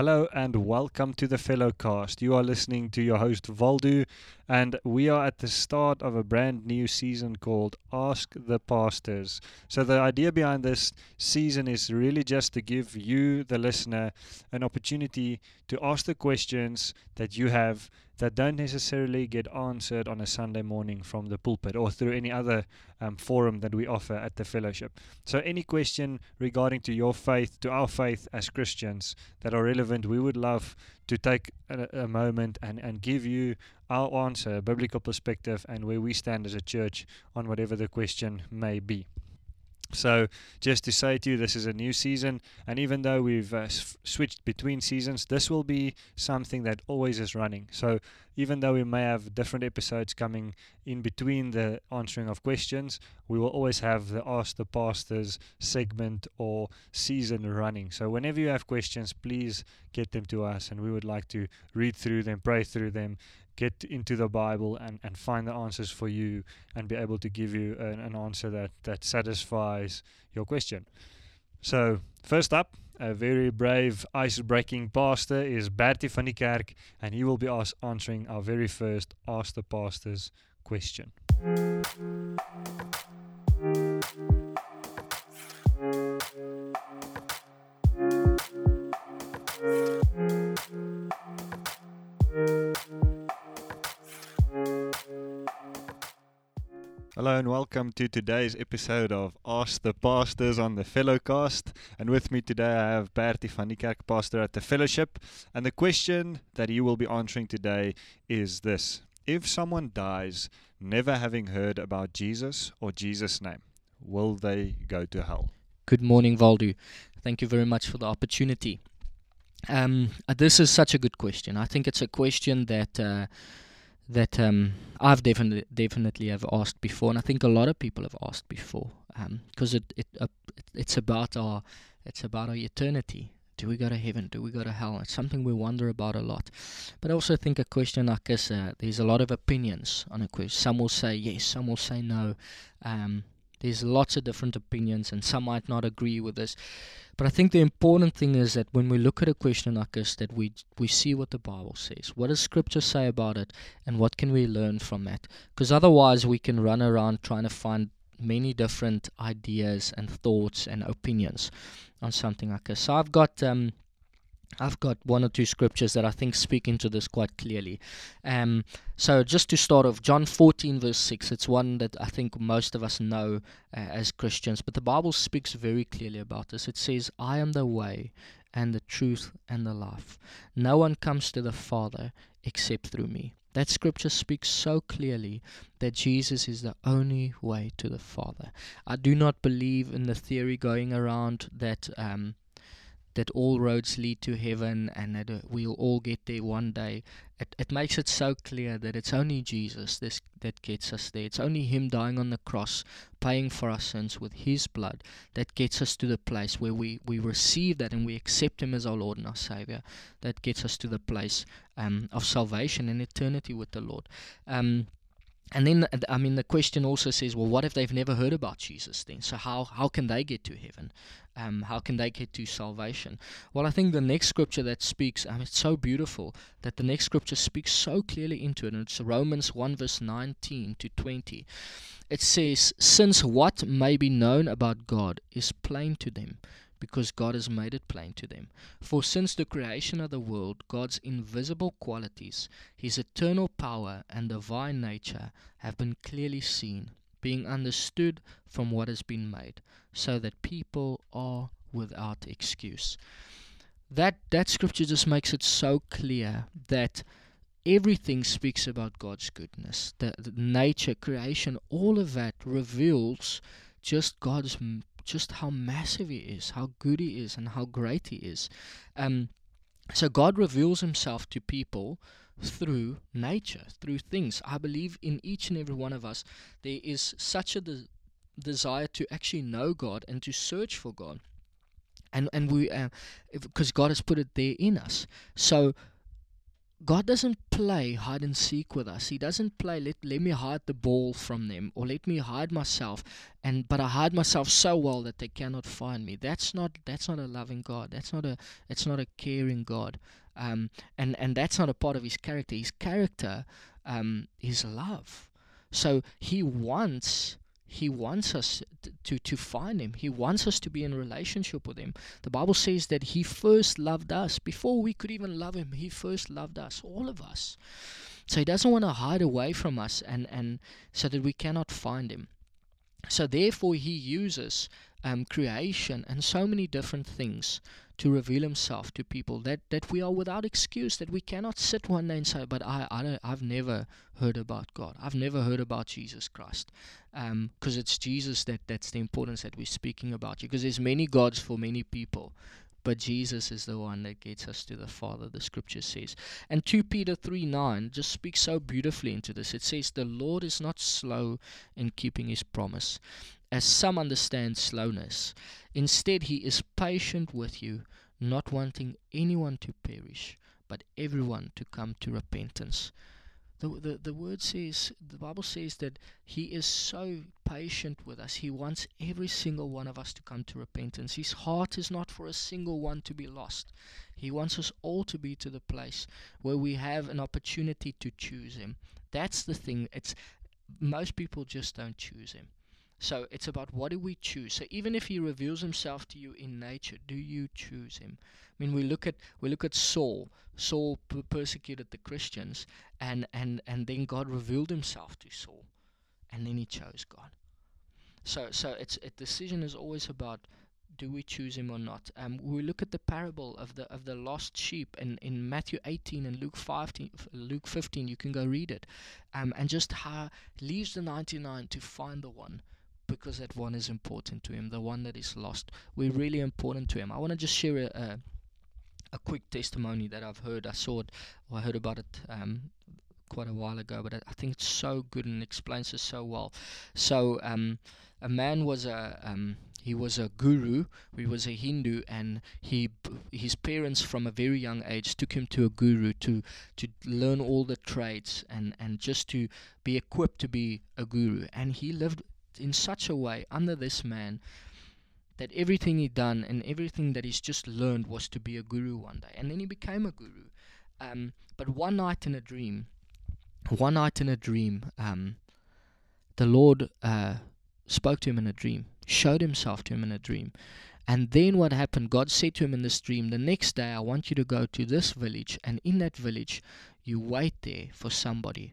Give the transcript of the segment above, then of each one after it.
Hello and welcome to the Fellowcast. You are listening to your host Valdu, and we are at the start of a brand new season called Ask the Pastors. So, the idea behind this season is really just to give you, the listener, an opportunity to ask the questions that you have that don't necessarily get answered on a Sunday morning from the pulpit or through any other um, forum that we offer at the fellowship. So, any question regarding to your faith, to our faith as Christians that are relevant, we would love to take a, a moment and, and give you our answer, biblical perspective, and where we stand as a church on whatever the question may be. So, just to say to you, this is a new season, and even though we've uh, s- switched between seasons, this will be something that always is running. So, even though we may have different episodes coming in between the answering of questions, we will always have the Ask the Pastors segment or season running. So, whenever you have questions, please get them to us, and we would like to read through them, pray through them, get into the Bible and, and find the answers for you and be able to give you an, an answer that, that satisfies your question. So, first up, a very brave, ice breaking pastor is Bertie van die Kerk, and he will be as- answering our very first Ask the Pastors question. Hello and welcome to today's episode of Ask the Pastors on the Fellowcast. And with me today I have Bertie van die Kerk, pastor at the Fellowship. And the question that you will be answering today is this If someone dies never having heard about Jesus or Jesus' name, will they go to hell? Good morning, Valdu. Thank you very much for the opportunity. Um, uh, this is such a good question. I think it's a question that uh, that um, I've definitely definitely have asked before, and I think a lot of people have asked before, because it it, uh, it's about our it's about our eternity. Do we go to heaven? Do we go to hell? It's something we wonder about a lot. But I also think a question like this, uh, there's a lot of opinions on a question. Some will say yes, some will say no. Um, there's lots of different opinions, and some might not agree with this. But I think the important thing is that when we look at a question like this, that we we see what the Bible says. What does Scripture say about it, and what can we learn from that? Because otherwise, we can run around trying to find many different ideas and thoughts and opinions on something like this. So I've got um, I've got one or two scriptures that I think speak into this quite clearly. Um, so just to start off, John 14 verse 6, it's one that I think most of us know uh, as Christians, but the Bible speaks very clearly about this. It says, I am the way and the truth and the life. No one comes to the Father except through me. That scripture speaks so clearly that Jesus is the only way to the Father. I do not believe in the theory going around that um, that all roads lead to heaven and that uh, we'll all get there one day. It, it makes it so clear that it's only Jesus this, that gets us there. It's only Him dying on the cross, paying for our sins with His blood, that gets us to the place where we, we receive that and we accept Him as our Lord and our Savior. That gets us to the place um, of salvation and eternity with the Lord. Um, and then, I mean, the question also says, well, what if they've never heard about Jesus then? So how, how can they get to heaven? Um, how can they get to salvation? Well, I think the next scripture that speaks, I mean, it's so beautiful that the next scripture speaks so clearly into it, and it's Romans 1 verse 19 to 20. It says, Since what may be known about God is plain to them, because God has made it plain to them. For since the creation of the world, God's invisible qualities, his eternal power and divine nature, have been clearly seen, being understood from what has been made, so that people are without excuse. That that scripture just makes it so clear that everything speaks about God's goodness. The, the nature, creation, all of that reveals just God's just how massive he is, how good he is, and how great he is. Um, so God reveals himself to people through nature, through things. I believe in each and every one of us there is such a de- desire to actually know God and to search for God. And and we because uh, God has put it there in us. So God doesn't play hide and seek with us. He doesn't play let let me hide the ball from them or let me hide myself and but I hide myself so well that they cannot find me. That's not that's not a loving God. That's not a it's not a caring God. Um, and and that's not a part of his character. His character um, is love. So he wants he wants us to, to find Him. He wants us to be in relationship with Him. The Bible says that He first loved us. Before we could even love Him, He first loved us, all of us. So He doesn't want to hide away from us and, and so that we cannot find Him. So therefore, He uses um, creation and so many different things to reveal himself to people that, that we are without excuse that we cannot sit one day and say but I, I I've never heard about God. I've never heard about Jesus Christ. Because um, it's Jesus that that's the importance that we're speaking about because there's many gods for many people but Jesus is the one that gets us to the Father, the scripture says. And 2 Peter 3 9 just speaks so beautifully into this. It says, The Lord is not slow in keeping his promise, as some understand slowness. Instead, he is patient with you, not wanting anyone to perish, but everyone to come to repentance. The, the, the word says, the Bible says that He is so patient with us. He wants every single one of us to come to repentance. His heart is not for a single one to be lost. He wants us all to be to the place where we have an opportunity to choose Him. That's the thing. It's most people just don't choose Him. So it's about what do we choose. So even if he reveals himself to you in nature, do you choose him? I mean, we look at we look at Saul. Saul persecuted the Christians, and and and then God revealed Himself to Saul, and then he chose God. So so it's a decision is always about do we choose him or not? Um, we look at the parable of the of the lost sheep in, in Matthew 18 and Luke 15. Luke 15, you can go read it, um, and just how leaves the 99 to find the one because that one is important to him, the one that is lost. We're really important to him. I want to just share a, a, a, quick testimony that I've heard. I saw it, or I heard about it um, quite a while ago, but I, think it's so good and explains it so well. So, um, a man was a um, he was a guru. He was a Hindu, and he his parents from a very young age took him to a guru to to learn all the trades and and just to be equipped to be a guru. And he lived in such a way under this man that everything he'd done and everything that he's just learned was to be a guru one day. And then he became a guru. Um, but one night in a dream, one night in a dream, um, the Lord uh, spoke to him in a dream, showed himself to him in a dream. And then what happened? God said to him in this dream, The next day I want you to go to this village, and in that village you wait there for somebody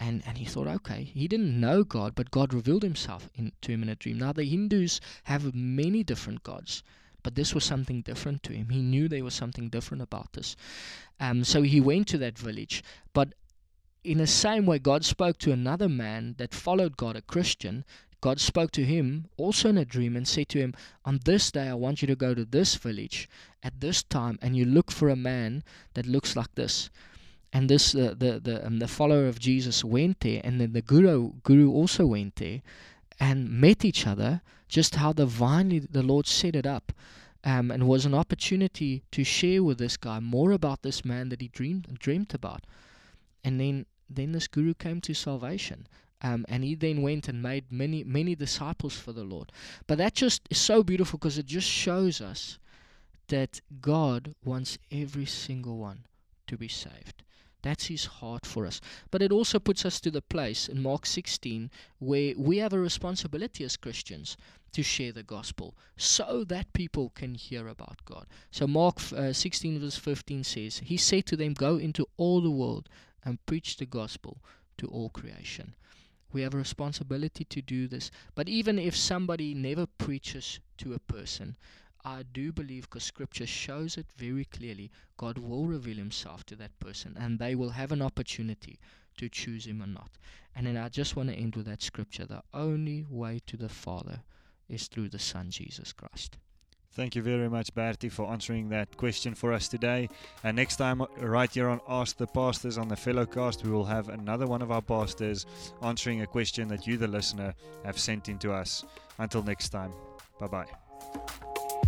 and, and he thought, okay, he didn't know God, but God revealed himself in, to him in a dream. Now, the Hindus have many different gods, but this was something different to him. He knew there was something different about this. Um, so he went to that village. But in the same way, God spoke to another man that followed God, a Christian. God spoke to him also in a dream and said to him, On this day, I want you to go to this village at this time, and you look for a man that looks like this and this uh, the the um, the follower of Jesus went there, and then the guru guru also went there, and met each other. Just how divinely the Lord set it up, um, and was an opportunity to share with this guy more about this man that he dreamed dreamed about, and then then this guru came to salvation. Um, and he then went and made many many disciples for the Lord. But that just is so beautiful because it just shows us that God wants every single one to be saved. That's his heart for us. But it also puts us to the place in Mark 16 where we have a responsibility as Christians to share the gospel so that people can hear about God. So Mark uh, 16 verse 15 says, He said to them, Go into all the world and preach the gospel to all creation. We have a responsibility to do this. But even if somebody never preaches to a person, I do believe, because Scripture shows it very clearly, God will reveal Himself to that person and they will have an opportunity to choose Him or not. And then I just want to end with that Scripture the only way to the Father is through the Son, Jesus Christ. Thank you very much, Bertie, for answering that question for us today. And next time, right here on Ask the Pastors on the Fellowcast, we will have another one of our pastors answering a question that you, the listener, have sent in to us. Until next time, bye bye.